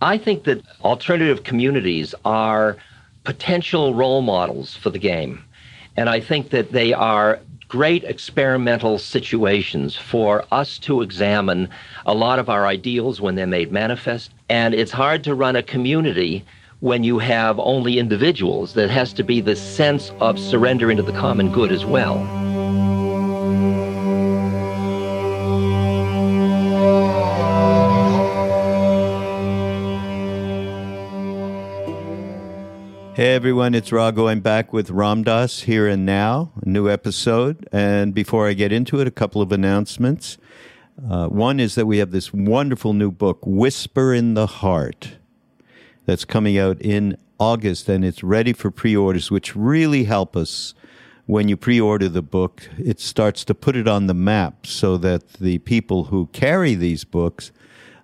I think that alternative communities are potential role models for the game. And I think that they are great experimental situations for us to examine a lot of our ideals when they're made manifest. And it's hard to run a community when you have only individuals. There has to be the sense of surrender into the common good as well. Hey everyone, it's Raghu. I'm back with Ram Dass here and now, a new episode. And before I get into it, a couple of announcements. Uh, one is that we have this wonderful new book, Whisper in the Heart, that's coming out in August, and it's ready for pre-orders, which really help us when you pre-order the book. It starts to put it on the map so that the people who carry these books,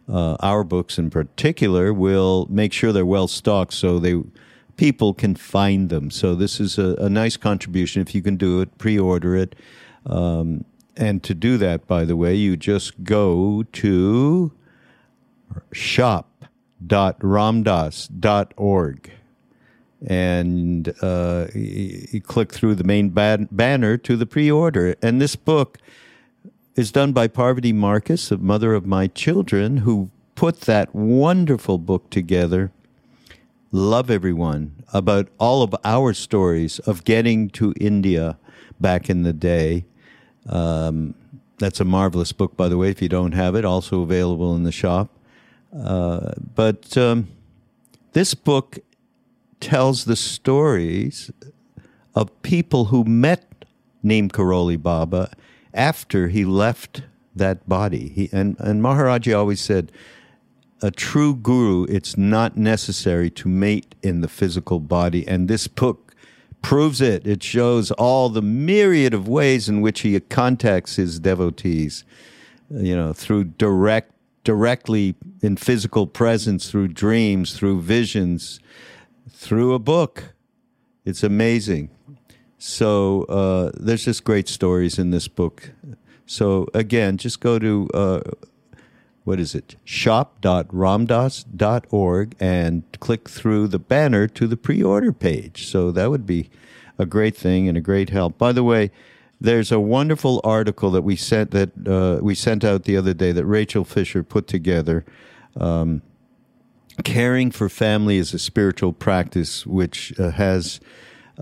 uh, our books in particular, will make sure they're well stocked, so they people can find them. So this is a, a nice contribution if you can do it, pre-order it. Um, and to do that, by the way, you just go to shop.ramdass.org and uh, you click through the main ban- banner to the pre-order. And this book is done by Parvati Markus, the mother of my children, who put that wonderful book together Love Everyone, about all of our stories of getting to India back in the day. Um, that's a marvelous book, by the way, if you don't have it, also available in the shop. Uh, but um, this book tells the stories of people who met Neem Karoli Baba after he left that body. He, and, and Maharaji always said, a true guru, it's not necessary to mate in the physical body. And this book proves it. It shows all the myriad of ways in which he contacts his devotees, you know, through direct, directly in physical presence, through dreams, through visions, through a book. It's amazing. So uh, there's just great stories in this book. So again, just go to uh, what is it? shop.ramdass.org and click through the banner to the pre order page. So that would be a great thing and a great help. By the way, there's a wonderful article that we sent that uh, we sent out the other day that Rachel Fisher put together. Um, caring for family is a spiritual practice, which uh, has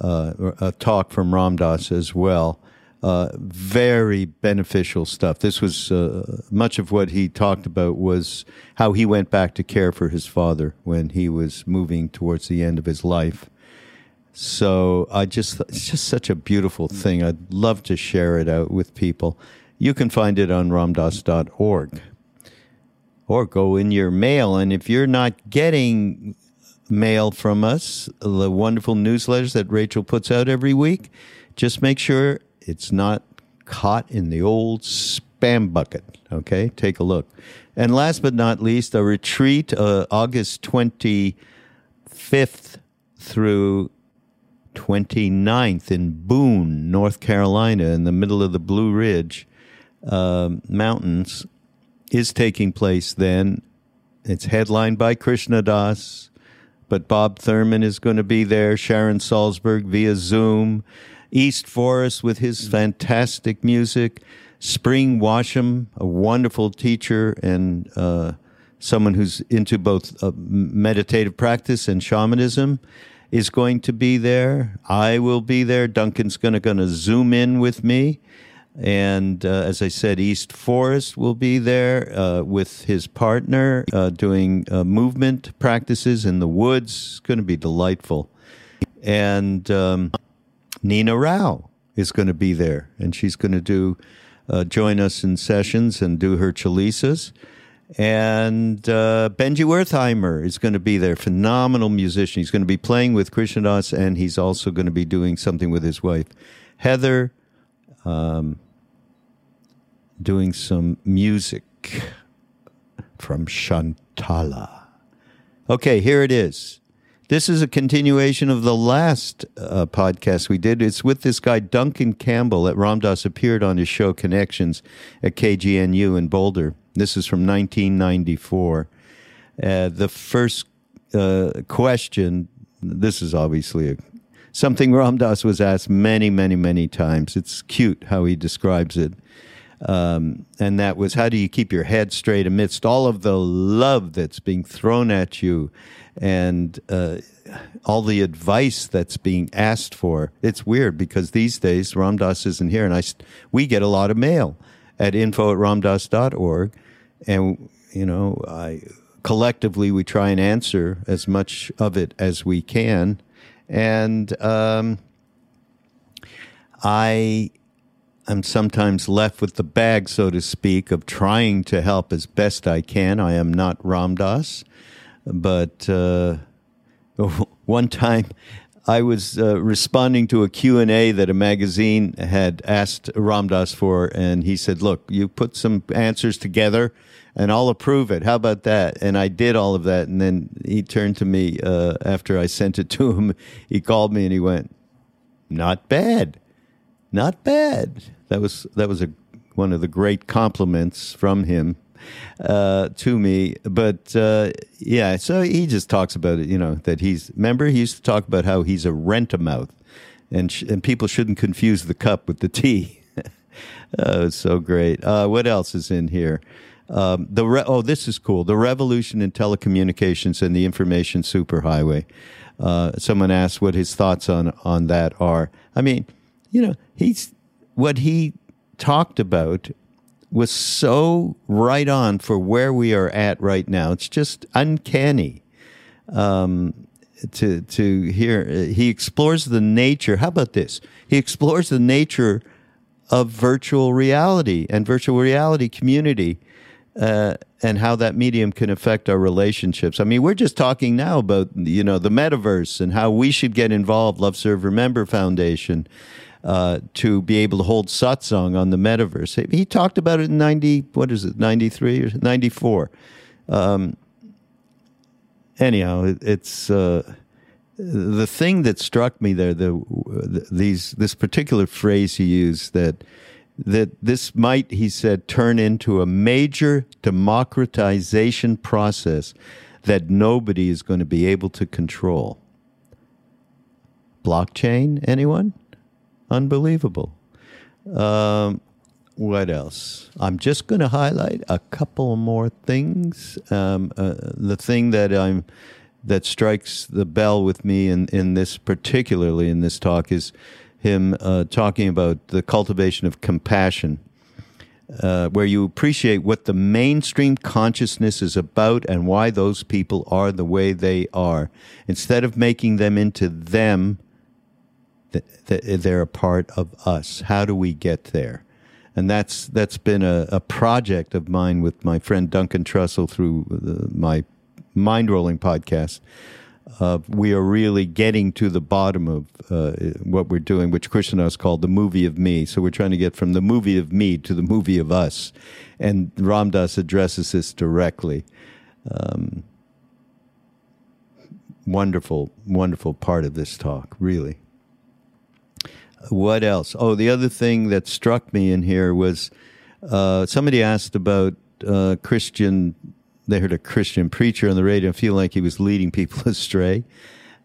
uh, a talk from Ram Dass as well. Uh, very beneficial stuff. This was uh, much of what he talked about was how he went back to care for his father when he was moving towards the end of his life. So I just it's just such a beautiful thing. I'd love to share it out with people. You can find it on ramdass.org or go in your mail. And if you're not getting mail from us, the wonderful newsletters that Rachel puts out every week, just make sure it's not caught in the old spam bucket. Okay, take a look. And last but not least, a retreat uh, August 25th through 29th in Boone, North Carolina, in the middle of the Blue Ridge uh, Mountains, is taking place then. It's headlined by Krishna Das, but Bob Thurman is going to be there, Sharon Salzberg via Zoom. East Forest with his fantastic music, Spring Washam, a wonderful teacher and uh, someone who's into both uh, meditative practice and shamanism, is going to be there. I will be there. Duncan's going to going to zoom in with me. And uh, as I said, East Forest will be there uh, with his partner uh, doing uh, movement practices in the woods. It's going to be delightful. And um, Nina Rao is going to be there, and she's going to do uh, join us in sessions and do her chalisas. And uh, Benji Wertheimer is going to be there, phenomenal musician. He's going to be playing with Krishna Das, and he's also going to be doing something with his wife, Heather, um, doing some music from Shantala. Okay, here it is. This is a continuation of the last uh, podcast we did. It's with this guy, Duncan Campbell, that Ram Dass appeared on his show Connections at KGNU in Boulder. This is from 1994. Uh, the first uh, question, this is obviously a, something Ram Dass was asked many, many, many times. It's cute how he describes it. Um, and that was how do you keep your head straight amidst all of the love that's being thrown at you and uh, all the advice that's being asked for. It's weird because these days Ram Dass isn't here, and I we get a lot of mail at info at ramdass.org, and you know I collectively we try and answer as much of it as we can, and um, I I'm sometimes left with the bag, so to speak, of trying to help as best I can. I am not Ram Dass, but uh, one time I was uh, responding to a Q&A that a magazine had asked Ram Dass for, and he said, look, you put some answers together, and I'll approve it. How about that? And I did all of that, and then he turned to me uh, after I sent it to him. He called me, and he went, not bad not bad. That was that was a one of the great compliments from him uh, to me. But uh, yeah, so he just talks about it. You know that he's. Remember, he used to talk about how he's a rent-a-mouth, and sh- and people shouldn't confuse the cup with the tea. oh, so great. Uh, what else is in here? Um, the re- oh, this is cool. The revolution in telecommunications and the information superhighway. Uh, someone asked what his thoughts on on that are. I mean you know, he's what he talked about was so right on for where we are at right now. It's just uncanny um, to to hear. He explores the nature. How about this? He explores the nature of virtual reality and virtual reality community. Uh, and how that medium can affect our relationships. I mean, we're just talking now about you know the metaverse and how we should get involved. Love Serve Remember Foundation, uh, to be able to hold satsang on the metaverse. He talked about it in 90, what is it, 93 or 94. Um, anyhow, it, it's uh, the thing that struck me there, the, the, these, this particular phrase he used that that this might, he said, turn into a major democratization process that nobody is going to be able to control. Blockchain, anyone? Unbelievable. Um, what else? I'm just going to highlight a couple more things. Um, uh, the thing that I'm that strikes the bell with me in, in this particularly in this talk is him uh, talking about the cultivation of compassion, uh, where you appreciate what the mainstream consciousness is about and why those people are the way they are, instead of making them into them that, they're a part of us. How do we get there? And that's that's been a, a project of mine with my friend Duncan Trussell through the, my mind rolling podcast. Uh, we are really getting to the bottom of uh, what we're doing, which Krishna has called the movie of me. So we're trying to get from the movie of me to the movie of us. And Ram Dass addresses this directly. Um, wonderful, wonderful part of this talk, really what else? Oh, the other thing that struck me in here was uh, somebody asked about uh, Christian. They heard a Christian preacher on the radio and feel like he was leading people astray,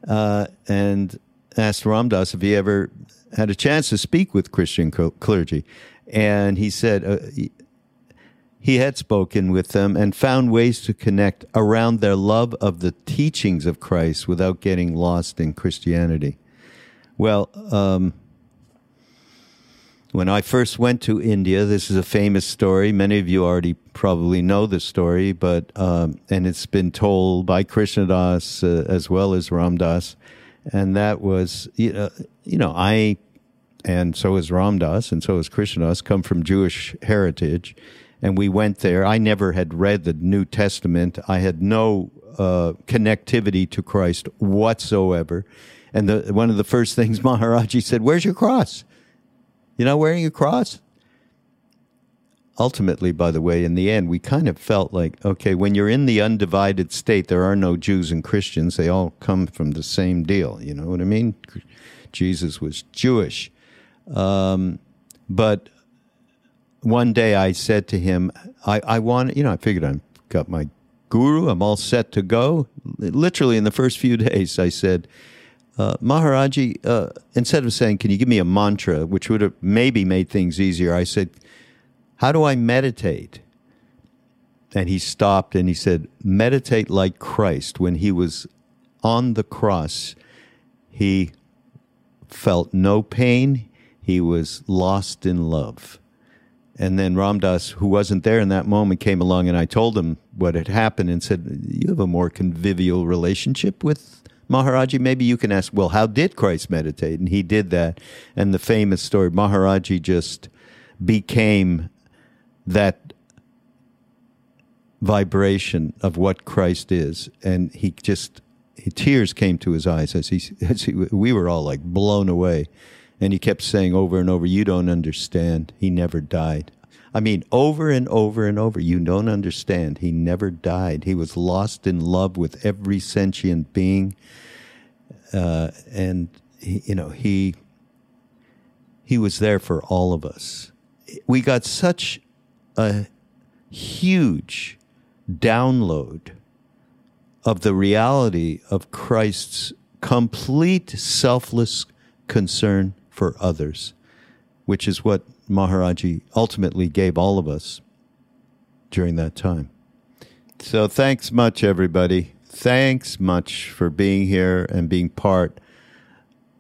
uh, and asked Ram Dass if he ever had a chance to speak with Christian clergy, and he said uh, he had spoken with them and found ways to connect around their love of the teachings of Christ without getting lost in Christianity. Well. Um, when I first went to India, this is a famous story. Many of you already probably know the story, but um, and it's been told by Krishna Das uh, as well as Ram Dass, and that was you know, you know I and so is Ram Dass and so is Krishna Das come from Jewish heritage, and we went there. I never had read the New Testament. I had no uh, connectivity to Christ whatsoever. And the, one of the first things Maharaji said, "Where's your cross?" You're not wearing a cross? Ultimately, by the way, in the end, we kind of felt like, okay, when you're in the undivided state, there are no Jews and Christians. They all come from the same deal. You know what I mean? Jesus was Jewish. Um, but one day I said to him, I, I want, you know, I figured I've got my Guru, I'm all set to go. Literally, in the first few days, I said, uh, Maharaji, uh, instead of saying, Can you give me a mantra, which would have maybe made things easier, I said, How do I meditate? And he stopped and he said, Meditate like Christ. When he was on the cross, he felt no pain, he was lost in love. And then Ram Dass, who wasn't there in that moment, came along and I told him what had happened and said, You have a more convivial relationship with Maharaji. Maybe you can ask, Well, how did Christ meditate? And he did that. And the famous story, Maharaji just became that vibration of what Christ is. And he just, tears came to his eyes as he, as he, we were all like blown away. And he kept saying over and over, You don't understand. He never died. I mean, over and over and over. You don't understand. He never died. He was lost in love with every sentient being. Uh, and, he, you know, he, he was there for all of us. We got such a huge download of the reality of Christ's complete selfless concern for others, which is what Maharaji ultimately gave all of us during that time. So thanks much, everybody. Thanks much for being here and being part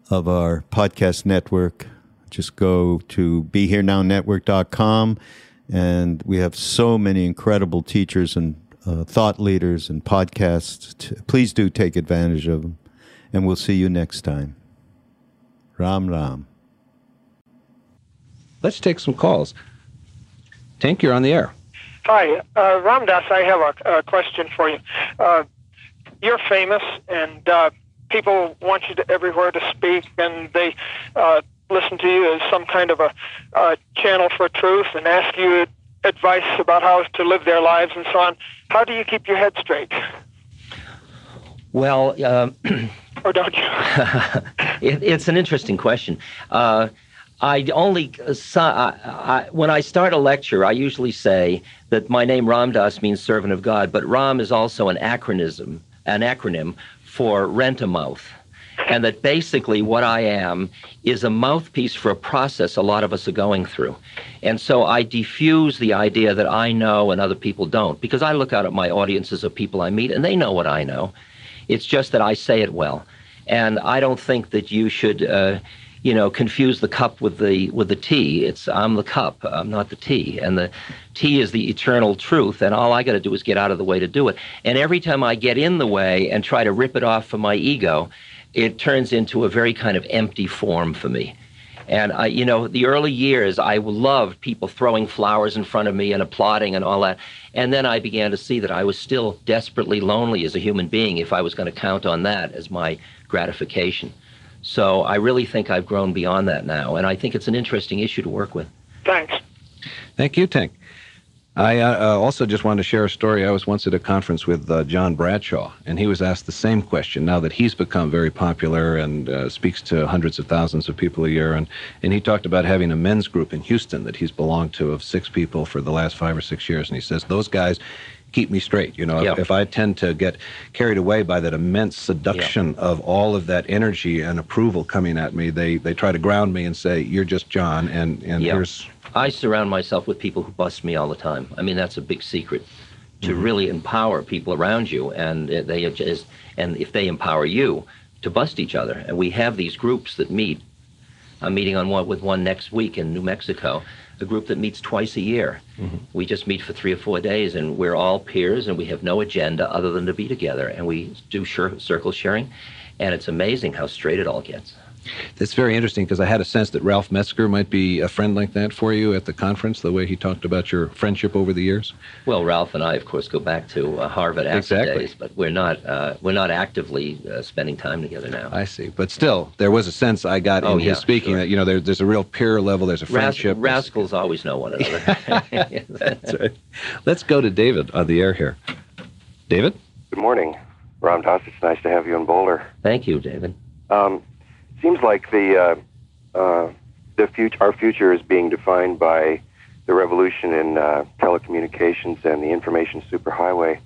of our podcast network. Just go to BeHereNowNetwork.com, and we have so many incredible teachers and uh, thought leaders and podcasts. Please do take advantage of them, and we'll see you next time. Ram Ram. Let's take some calls. Tank, you're on the air. Hi, uh, Ram Dass. I have a, a question for you. Uh, you're famous, and uh, people want you to everywhere to speak, and they uh, listen to you as some kind of a, a channel for truth and ask you advice about how to live their lives and so on. How do you keep your head straight? Well, um, or don't you? it, it's an interesting question. I only uh, I, I, when I start a lecture, I usually say that my name Ram Dass means servant of God, but Ram is also an acronym, an acronym for rent a mouth, and that basically what I am is a mouthpiece for a process a lot of us are going through, and so I diffuse the idea that I know and other people don't, because I look out at my audiences of people I meet and they know what I know. It's just that I say it well, and I don't think that you should. Uh, you know, confuse the cup with the with the tea. It's I'm the cup, I'm not the tea, and the tea is the eternal truth. And all I got to do is get out of the way to do it. And every time I get in the way and try to rip it off for my ego, it turns into a very kind of empty form for me. And I, you know, the early years, I loved people throwing flowers in front of me and applauding and all that. And then I began to see that I was still desperately lonely as a human being if I was going to count on that as my gratification. So I really think I've grown beyond that now, and I think it's an interesting issue to work with. Thanks. Thank you, Tank. I uh, uh, also just wanted to share a story. I was once at a conference with uh, John Bradshaw, and he was asked the same question. Now that he's become very popular and uh, speaks to hundreds of thousands of people a year, and, and he talked about having a men's group in Houston that he's belonged to of six people for the last five or six years. And he says those guys keep me straight. You know, if, if, I tend to get carried away by that immense seduction of all of that energy and approval coming at me, they they try to ground me and say, "You're just John," and and here's. I surround myself with people who bust me all the time. I mean, that's a big secret to mm-hmm. really empower people around you, and they just and if they empower you to bust each other, and we have these groups that meet. I'm meeting on one with one next week in New Mexico a group that meets twice a year. Mm-hmm. We just meet for three or four days, and we're all peers, and we have no agenda other than to be together. And we do circle sharing, and it's amazing how straight it all gets. That's very interesting because I had a sense that Ralph Metzner might be a friend like that for you at the conference, the way he talked about your friendship over the years. Well, Ralph and I, of course, go back to uh, Harvard exactly. days, but we're not uh, we're not actively uh, spending time together now. I see, but still, there was a sense I got oh, in yeah, his speaking sure. that you know there, there's a real peer level, there's a friendship. Ras- rascals always know one another. That's right. Let's go to David on the air here. David. Good morning, Ram Dass. It's nice to have you in Boulder. Thank you, David. Um, seems like the uh, uh, the future, our future is being defined by the revolution in uh, telecommunications and the information superhighway.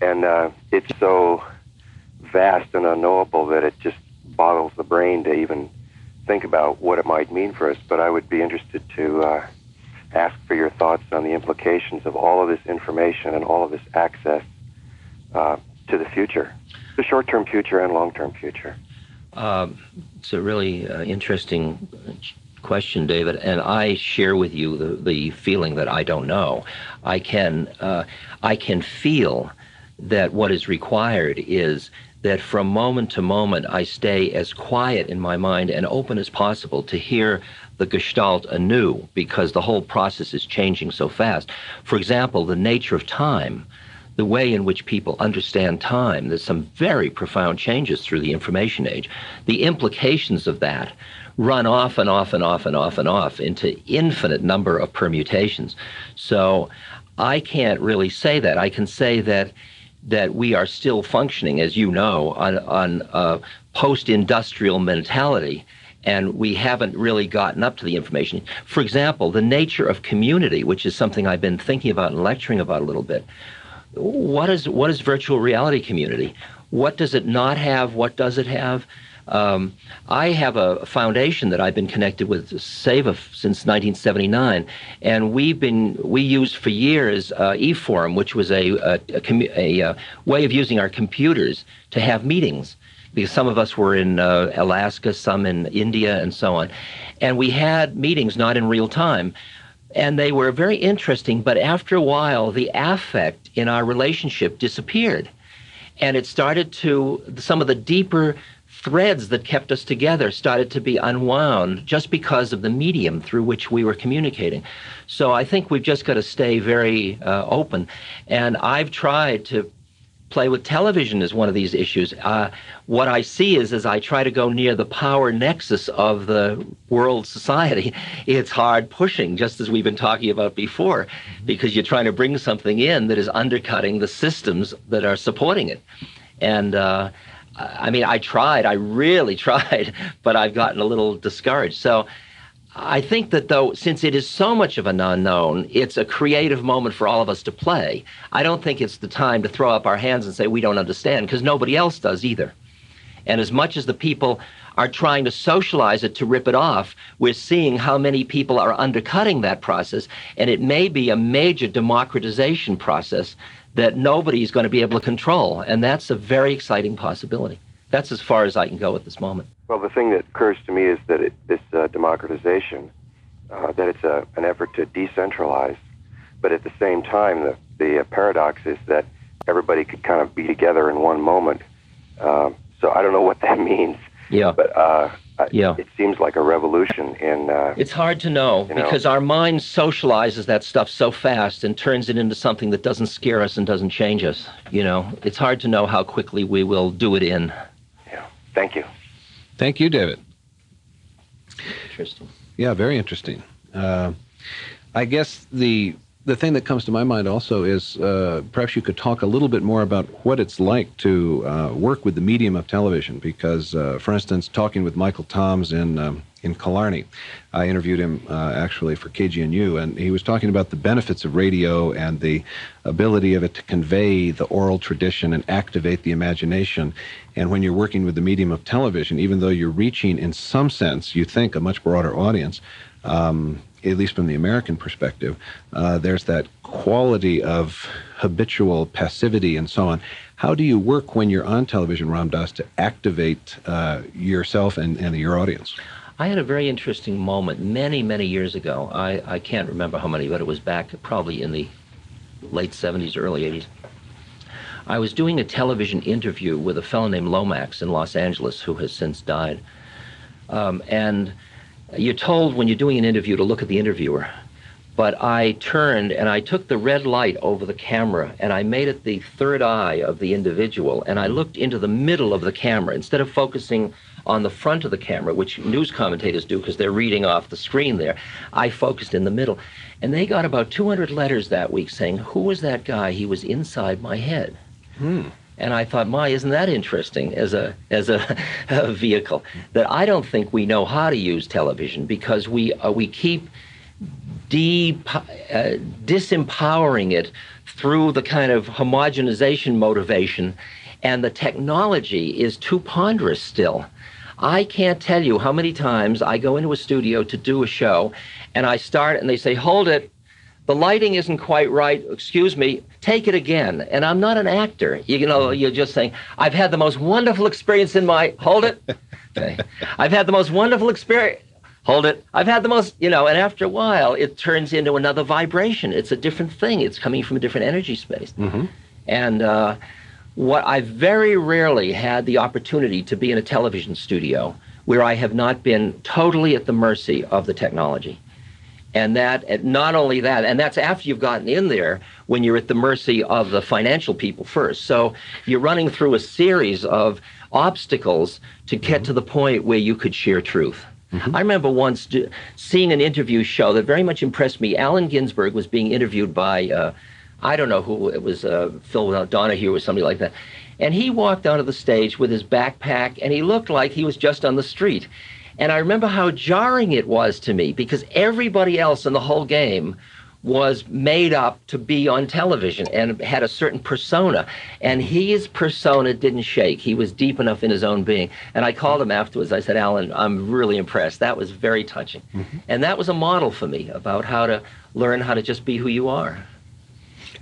and uh, it's so vast and unknowable that it just boggles the brain to even think about what it might mean for us. But I would be interested to uh, ask for your thoughts on the implications of all of this information and all of this access uh, to the future, the short-term future and long-term future. Um, it's a really uh, interesting question, David, and I share with you the, the feeling that I don't know. I can uh, I can feel that what is required is that from moment to moment I stay as quiet in my mind and open as possible to hear the gestalt anew because the whole process is changing so fast. For example, the nature of time, the way in which people understand time, there's some very profound changes through the information age. The implications of that run off and off and off and off and off into infinite number of permutations. So I can't really say that. I can say that that we are still functioning, as you know, on, on a post-industrial mentality, and we haven't really gotten up to the information. For example, the nature of community, which is something I've been thinking about and lecturing about a little bit. What is what is virtual reality community? What does it not have? What does it have? Um, I have a foundation that I've been connected with Seva since 1979, and we've been we used for years uh, eForum, which was a, a, a, a, uh, way of using our computers to have meetings. Because some of us were in uh, Alaska, some in India, and so on, and we had meetings not in real time, and they were very interesting. But after a while, the affect in our relationship disappeared, and it started to some of the deeper threads that kept us together started to be unwound just because of the medium through which we were communicating. So I think we've just got to stay very uh, open. And I've tried to play with television is one of these issues. Uh, what I see is as I try to go near the power nexus of the world society, it's hard pushing, just as we've been talking about before, because you're trying to bring something in that is undercutting the systems that are supporting it. And uh, I mean, I tried, I really tried, but I've gotten a little discouraged. So I think that though, since it is so much of an unknown, it's a creative moment for all of us to play. I don't think it's the time to throw up our hands and say we don't understand, because nobody else does either. And as much as the people are trying to socialize it to rip it off, we're seeing how many people are undercutting that process. And it may be a major democratization process that nobody's going to be able to control. And that's a very exciting possibility. That's as far as I can go at this moment. Well, the thing that occurs to me is that it, this uh, democratization, uh, that it's a, an effort to decentralize, but at the same time, the, the uh, paradox is that everybody could kind of be together in one moment. Um, so I don't know what that means. Yeah. But uh, yeah. it seems like a revolution in. Uh, it's hard to know, know because our mind socializes that stuff so fast and turns it into something that doesn't scare us and doesn't change us. You know, it's hard to know how quickly we will do it in. Yeah. Thank you. Thank you, David. Interesting. Yeah, very interesting. Uh, I guess the the thing that comes to my mind also is uh, perhaps you could talk a little bit more about what it's like to uh, work with the medium of television. Because, uh, for instance, talking with Michael Toms in um, in Killarney, I interviewed him uh, actually for KGNU, and he was talking about the benefits of radio and the ability of it to convey the oral tradition and activate the imagination. And when you're working with the medium of television, even though you're reaching, in some sense, you think a much broader audience. Um, at least from the American perspective, uh, there's that quality of habitual passivity and so on. How do you work when you're on television, Ram Dass, to activate uh, yourself and, and your audience? I had a very interesting moment many, many years ago. I, I can't remember how many, but it was back probably in the late 70s, early 80s. I was doing a television interview with a fellow named Lomax in Los Angeles who has since died. Um, and you're told when you're doing an interview to look at the interviewer. But I turned and I took the red light over the camera and I made it the third eye of the individual and I looked into the middle of the camera instead of focusing on the front of the camera, which news commentators do because they're reading off the screen there. I focused in the middle. And they got about 200 letters that week saying, Who was that guy? He was inside my head. Hmm. And I thought, my, isn't that interesting as a as a, a vehicle? That I don't think we know how to use television because we uh, we keep de- uh, disempowering it through the kind of homogenization motivation, and the technology is too ponderous still. I can't tell you how many times I go into a studio to do a show and I start and they say, hold it, the lighting isn't quite right. Excuse me, take it again. And I'm not an actor. You know, you're just saying, I've had the most wonderful experience in my, hold it. Okay. I've had the most wonderful experience. Hold it. I've had the most, you know, and after a while, it turns into another vibration. It's a different thing. It's coming from a different energy space. Mm-hmm. And uh, what I very rarely had the opportunity to be in a television studio where I have not been totally at the mercy of the technology. And that, and not only that, and that's after you've gotten in there when you're at the mercy of the financial people first. So you're running through a series of obstacles to get mm-hmm. to the point where you could share truth. Mm-hmm. I remember once do, seeing an interview show that very much impressed me. Allen Ginsberg was being interviewed by, uh, I don't know who, it was uh, Phil Donahue or somebody like that. And he walked onto the stage with his backpack and he looked like he was just on the street. And I remember how jarring it was to me because everybody else in the whole game was made up to be on television and had a certain persona. And his persona didn't shake. He was deep enough in his own being. And I called him afterwards. I said, Allen, I'm really impressed. That was very touching. Mm-hmm. And that was a model for me about how to learn how to just be who you are.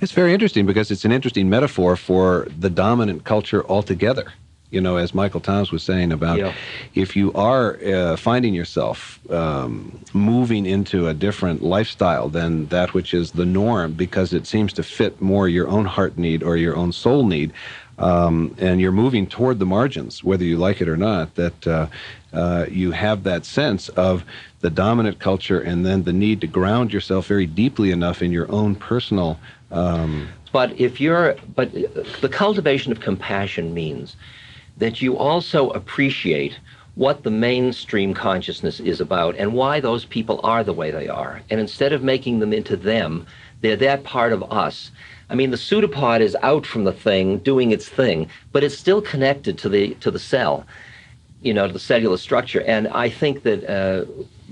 It's very interesting because it's an interesting metaphor for the dominant culture altogether you know, as Michael Toms was saying about yeah. if you are uh, finding yourself um, moving into a different lifestyle than that which is the norm because it seems to fit more your own heart need or your own soul need, um, and you're moving toward the margins, whether you like it or not, that uh, uh, you have that sense of the dominant culture and then the need to ground yourself very deeply enough in your own personal. Um, but if you're, but the cultivation of compassion means that you also appreciate what the mainstream consciousness is about and why those people are the way they are. And instead of making them into them, they're that part of us. I mean, the pseudopod is out from the thing, doing its thing, but it's still connected to the to the cell, you know, to the cellular structure. And I think that uh,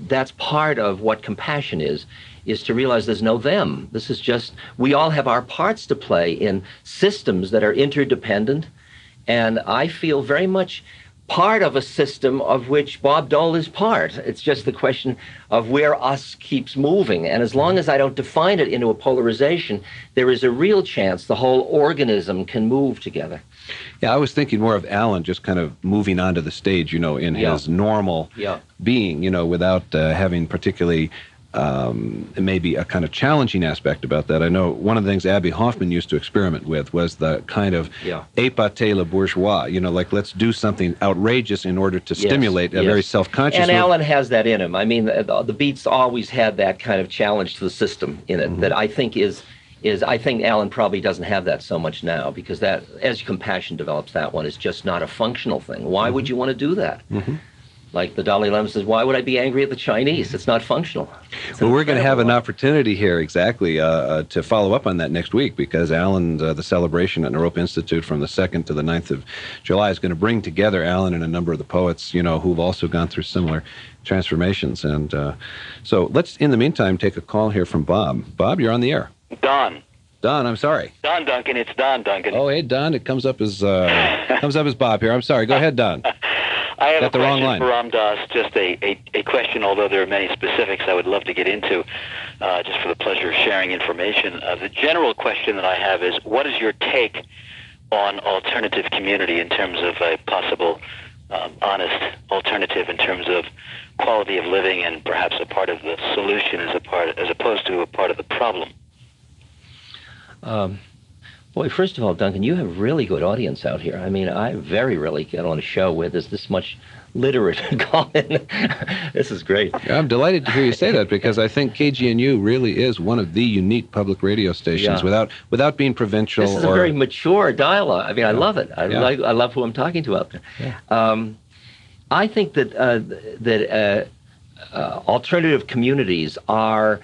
that's part of what compassion is, is to realize there's no them. This is just we all have our parts to play in systems that are interdependent and I feel very much part of a system of which Bob Dole is part. It's just the question of where us keeps moving. And as long as I don't define it into a polarization, there is a real chance the whole organism can move together. Yeah, I was thinking more of Allen just kind of moving onto the stage, you know, in yeah. his normal yeah. being, you know, without uh, having particularly um, maybe a kind of challenging aspect about that. I know one of the things Abbie Hoffman used to experiment with was the kind of yeah. épate le bourgeois, you know, like let's do something outrageous in order to stimulate a yes. very self-conscious. And Allen has that in him. I mean, the, the, Beats always had that kind of challenge to the system in it mm-hmm. that I think is is I think Allen probably doesn't have that so much now because that as compassion develops, that one is just not a functional thing. Why mm-hmm. would you want to do that? Mm-hmm. Like the Dalai Lama says, why would I be angry at the Chinese? It's not functional. It's well, we're going to have an opportunity here exactly uh, uh, to follow up on that next week because Allen, uh, the celebration at Naropa Institute from the 2nd to the 9th of July is going to bring together Allen and a number of the poets, you know, who've also gone through similar transformations. And uh, so let's, in the meantime, take a call here from Bob. Bob, you're on the air. Don. Don, I'm sorry. Don Duncan, it's Don Duncan. Oh, hey Don, it comes up as uh, comes up as Bob here. I'm sorry. Go ahead, Don. I have a question for Ram Dass, just a, a, a, question, although there are many specifics I would love to get into, uh, just for the pleasure of sharing information. Uh, the general question that I have is, what is your take on alternative community in terms of a possible um, honest alternative in terms of quality of living and perhaps a part of the solution as a part as opposed to a part of the problem? Um, Boy, first of all, Duncan, you have really good audience out here. I mean, I very rarely get on a show where there's this much literate call this is great. I'm delighted to hear you say that because I think KGNU really is one of the unique public radio stations yeah. without without being provincial. This is or, a very mature dialogue. I mean, yeah. I love it. I, yeah. like, I love who I'm talking to out there. Um, I think that uh, that uh, uh, alternative communities are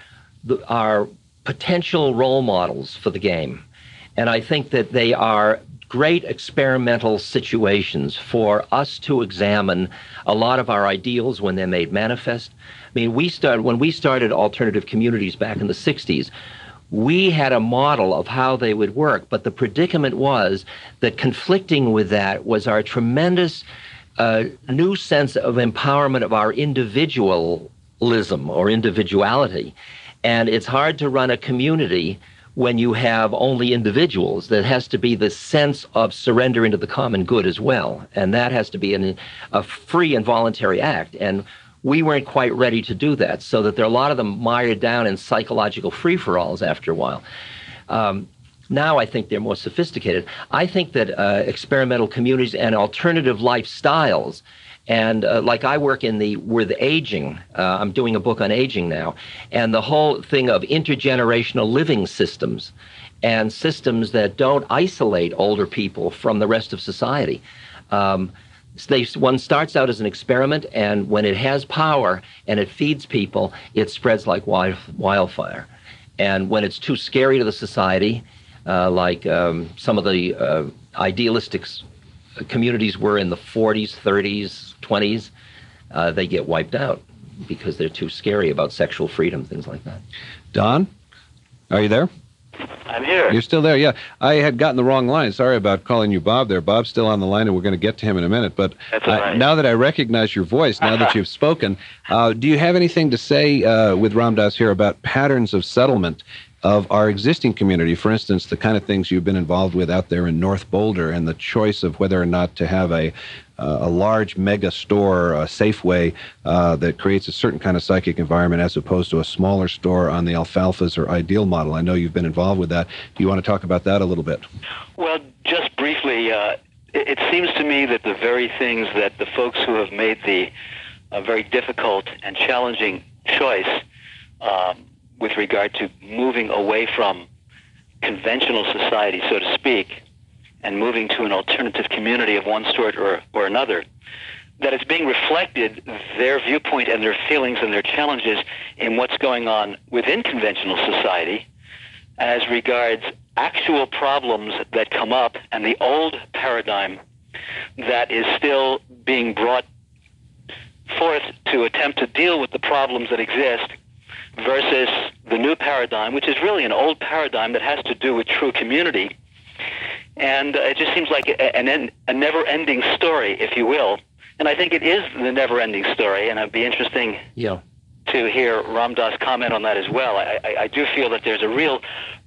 are potential role models for the game. And I think that they are great experimental situations for us to examine a lot of our ideals when they're made manifest. I mean, we started when we started alternative communities back in the 60s. we had a model of how they would work, but the predicament was that conflicting with that was our tremendous uh, new sense of empowerment of our individualism or individuality. And it's hard to run a community when you have only individuals. There has to be the sense of surrender into the common good as well. And that has to be an, a free and voluntary act. And we weren't quite ready to do that, so that there are a lot of them mired down in psychological free for alls after a while. Um, now I think they're more sophisticated. I think that uh, experimental communities and alternative lifestyles and uh, like I work in the with aging, uh, I'm doing a book on aging now, and the whole thing of intergenerational living systems and systems that don't isolate older people from the rest of society. Um, they, one starts out as an experiment, and when it has power and it feeds people, it spreads like wild, wildfire. And when it's too scary to the society, uh, like um, some of the uh, idealistic communities were in the 40s, 30s, 20s, uh, they get wiped out because they're too scary about sexual freedom, things like that. Don, are you there? I'm here. You're still there, yeah. I had gotten the wrong line. Sorry about calling you Bob there. Bob's still on the line, and we're going to get to him in a minute. But right. now that I recognize your voice, now that you've spoken, uh, do you have anything to say uh, with Ram Dass here about patterns of settlement of our existing community. For instance, the kind of things you've been involved with out there in North Boulder and the choice of whether or not to have a uh, a large mega store, a Safeway, uh, that creates a certain kind of psychic environment as opposed to a smaller store on the Alfalfa's or ideal model. I know you've been involved with that. Do you want to talk about that a little bit? Well, just briefly, uh, it, it, seems to me that the very things that the folks who have made the uh, very difficult and challenging choice um, with regard to moving away from conventional society, so to speak, and moving to an alternative community of one sort or, or another, that it's being reflected, their viewpoint and their feelings and their challenges in what's going on within conventional society as regards actual problems that come up and the old paradigm that is still being brought forth to attempt to deal with the problems that exist versus the new paradigm, which is really an old paradigm that has to do with true community. And uh, it just seems like a, an, a never-ending story, if you will. And I think it is the never-ending story, and it'd be interesting yeah. to hear Ram Dass comment on that as well. I, I, I do feel that there's a real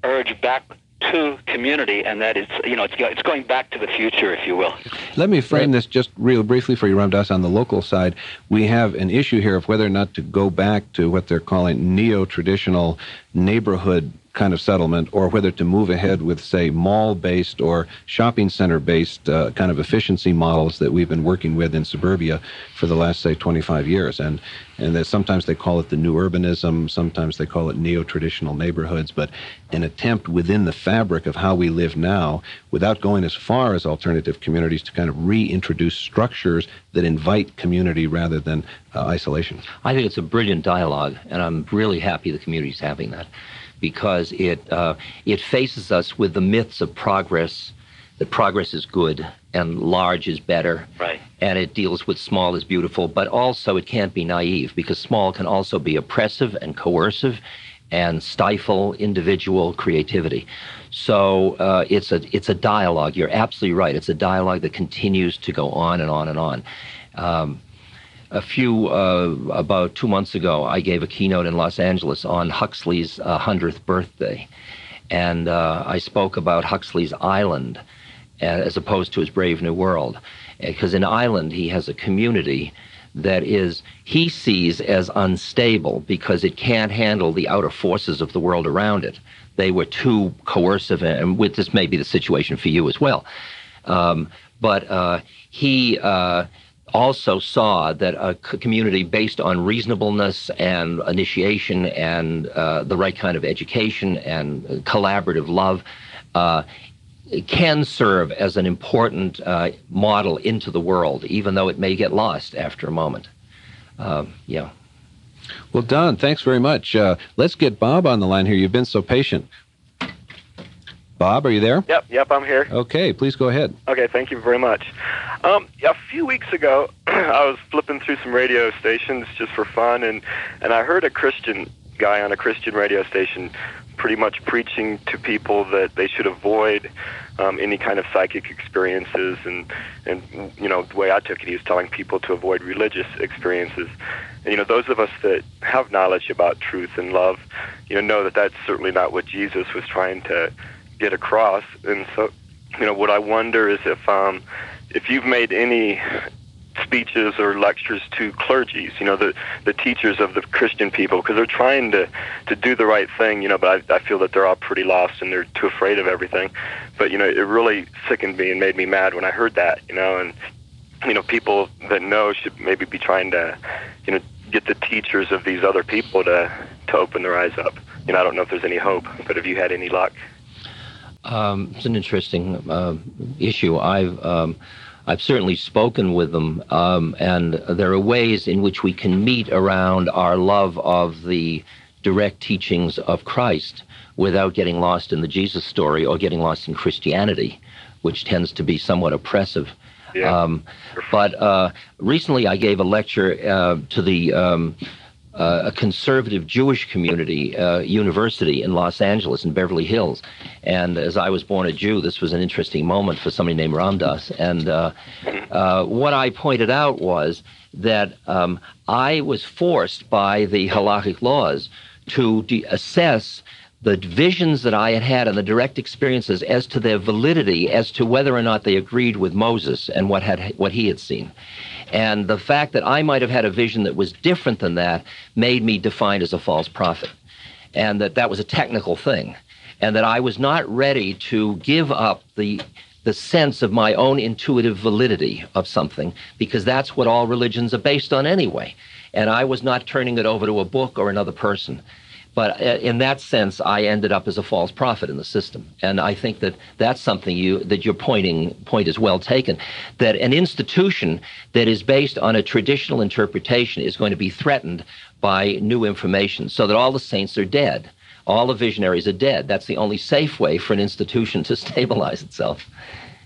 urge back to community, and that it's you know it's it's going back to the future, if you will. Let me frame right. this just real briefly for you, Ram Dass. On the local side, we have an issue here of whether or not to go back to what they're calling neo-traditional neighborhood kind of settlement or whether to move ahead with, say, mall based or shopping center based uh, kind of efficiency models that we've been working with in suburbia for the last, say, 25 years. And, and that sometimes they call it the new urbanism, sometimes they call it neo traditional neighborhoods, but an attempt within the fabric of how we live now without going as far as alternative communities to kind of reintroduce structures that invite community rather than uh, isolation. I think it's a brilliant dialogue, and I'm really happy the community's having that because it uh, it faces us with the myths of progress that progress is good and large is better. Right. And it deals with small is beautiful, but also it can't be naive because small can also be oppressive and coercive and stifle individual creativity. So uh, it's a it's a dialogue. You're absolutely right. It's a dialogue that continues to go on and on and on. Um, a few uh, about two months ago, I gave a keynote in Los Angeles on Huxley's uh, hundredth birthday, and uh, I spoke about Huxley's island uh, as opposed to his Brave New World, because in Island he has a community that is he sees as unstable because it can't handle the outer forces of the world around it. They were too coercive, and with this may be the situation for you as well. Um, but uh, he uh, also saw that a community based on reasonableness and initiation and uh, the right kind of education and collaborative love uh, can serve as an important uh, model into the world, even though it may get lost after a moment. Um, yeah. Well, Don, thanks very much. Uh, let's get Bob on the line here. You've been so patient. Bob, are you there? Yep, yep, I'm here. Okay, please go ahead. Okay, thank you very much. Um, a few weeks ago, I was flipping through some radio stations just for fun, and, and I heard a Christian guy on a Christian radio station pretty much preaching to people that they should avoid um, any kind of psychic experiences, and and you know the way I took it, he was telling people to avoid religious experiences. And you know those of us that have knowledge about truth and love, you know know that that's certainly not what Jesus was trying to get across. And so, you know, what I wonder is if um, if you've made any speeches or lectures to clergies, you know, the the teachers of the Christian people, because they're trying to to do the right thing, you know. But I, I feel that they're all pretty lost and they're too afraid of everything. But you know, it really sickened me and made me mad when I heard that, you know. And you know, people that know should maybe be trying to, you know, get the teachers of these other people to to open their eyes up. You know, I don't know if there's any hope, but have you had any luck? Um, it's an interesting uh, issue. I've um, I've certainly spoken with them, um, and there are ways in which we can meet around our love of the direct teachings of Christ without getting lost in the Jesus story or getting lost in Christianity, which tends to be somewhat oppressive. Yeah. Um, but uh, recently, I gave a lecture uh, to the um, uh, a conservative Jewish community uh, university in Los Angeles in Beverly Hills. And as I was born a Jew, this was an interesting moment for somebody named Ram Dass. And uh, uh, what I pointed out was that um, I was forced by the halakhic laws to de- assess the visions that I had had and the direct experiences as to their validity, as to whether or not they agreed with Moses and what had what he had seen. And the fact that I might have had a vision that was different than that made me defined as a false prophet. And that that was a technical thing. And that I was not ready to give up the the sense of my own intuitive validity of something because that's what all religions are based on anyway. And I was not turning it over to a book or another person. But uh, in that sense, I ended up as a false prophet in the system, and I think that that's something you that your pointing point is well taken. That an institution that is based on a traditional interpretation is going to be threatened by new information, so that all the saints are dead, all the visionaries are dead. That's the only safe way for an institution to stabilize itself.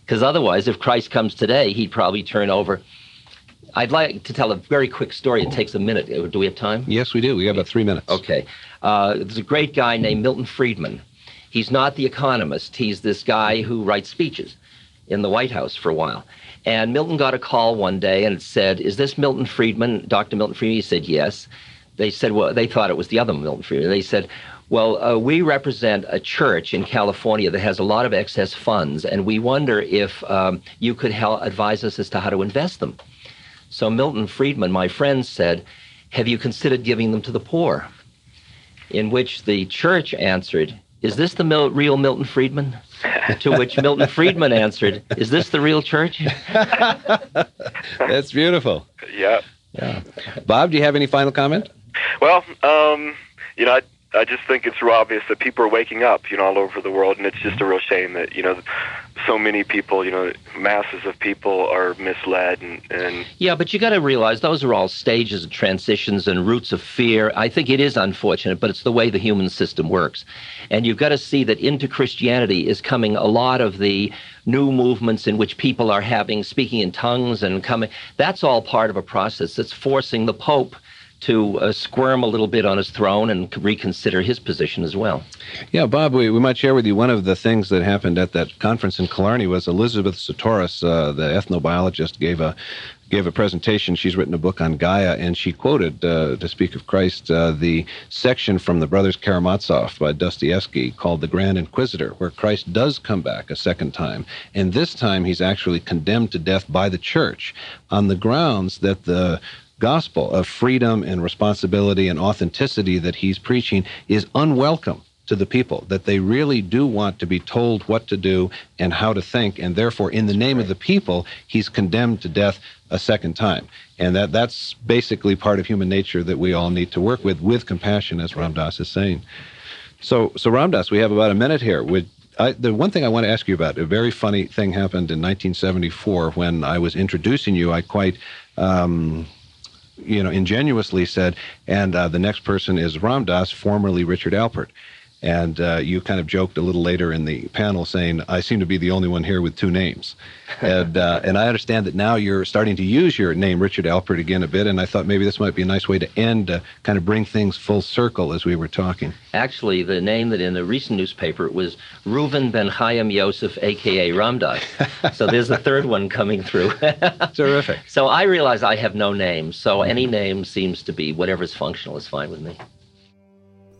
Because otherwise, if Christ comes today, he'd probably turn over I'd like to tell a very quick story. It takes a minute. Uh, do we have time? Yes, we do. We have about three minutes. Okay. Uh, there's a great guy named Milton Friedman. He's not the economist. He's this guy who writes speeches in the White House for a while. And Milton got a call one day and it said, Is this Milton Friedman, Dr. Milton Friedman? He said, Yes. They said, Well, they thought it was the other Milton Friedman. They said, Well, uh, we represent a church in California that has a lot of excess funds, and we wonder if um, you could help advise us as to how to invest them. So Milton Friedman, my friend, said, Have you considered giving them to the poor? In which the church answered, Is this the Mil- real Milton Friedman? to which Milton Friedman answered, Is this the real church? That's beautiful. Yeah. Yeah. Bob, do you have any final comment? Well, um, you know, I, I just think it's real obvious that people are waking up, you know, all over the world, and it's just a real shame that you know, so many people, you know, masses of people are misled, and, and Yeah, but you got to realize those are all stages of transitions and roots of fear. I think it is unfortunate, but it's the way the human system works. And you've got to see that into Christianity is coming a lot of the new movements in which people are having speaking in tongues and coming. That's all part of a process that's forcing the Pope to uh, squirm a little bit on his throne and reconsider his position as well. Yeah, Bob, we, we might share with you one of the things that happened at that conference in Killarney was Elizabeth Sahtouris, uh, the ethnobiologist, gave a gave a presentation. She's written a book on Gaia, and she quoted, uh, to speak of Christ, uh, the section from the Brothers Karamazov by Dostoevsky called The Grand Inquisitor, where Christ does come back a second time. And this time he's actually condemned to death by the church on the grounds that the gospel of freedom and responsibility and authenticity that he's preaching is unwelcome to the people, that they really do want to be told what to do and how to think, and therefore, in the name of the people, he's condemned to death a second time. And that, that's basically part of human nature that we all need to work with, with compassion, as Ram Dass is saying. So, so Ram Dass, we have about a minute here. Would I, the one thing I want to ask you about, a very funny thing happened in 1974 when I was introducing you. I quite um, you know, ingenuously said, and uh, the next person is Ram Dass, formerly Richard Alpert. And uh, you kind of joked a little later in the panel saying, I seem to be the only one here with two names. and, uh, and I understand that now you're starting to use your name, Richard Alpert, again a bit. And I thought maybe this might be a nice way to end, uh, kind of bring things full circle as we were talking. Actually, the name that in the recent newspaper was Reuven Ben Chaim Yosef, a.k.a. Ram Dass. so there's a third one coming through. Terrific. So I realize I have no name. So any name seems to be whatever's functional is fine with me.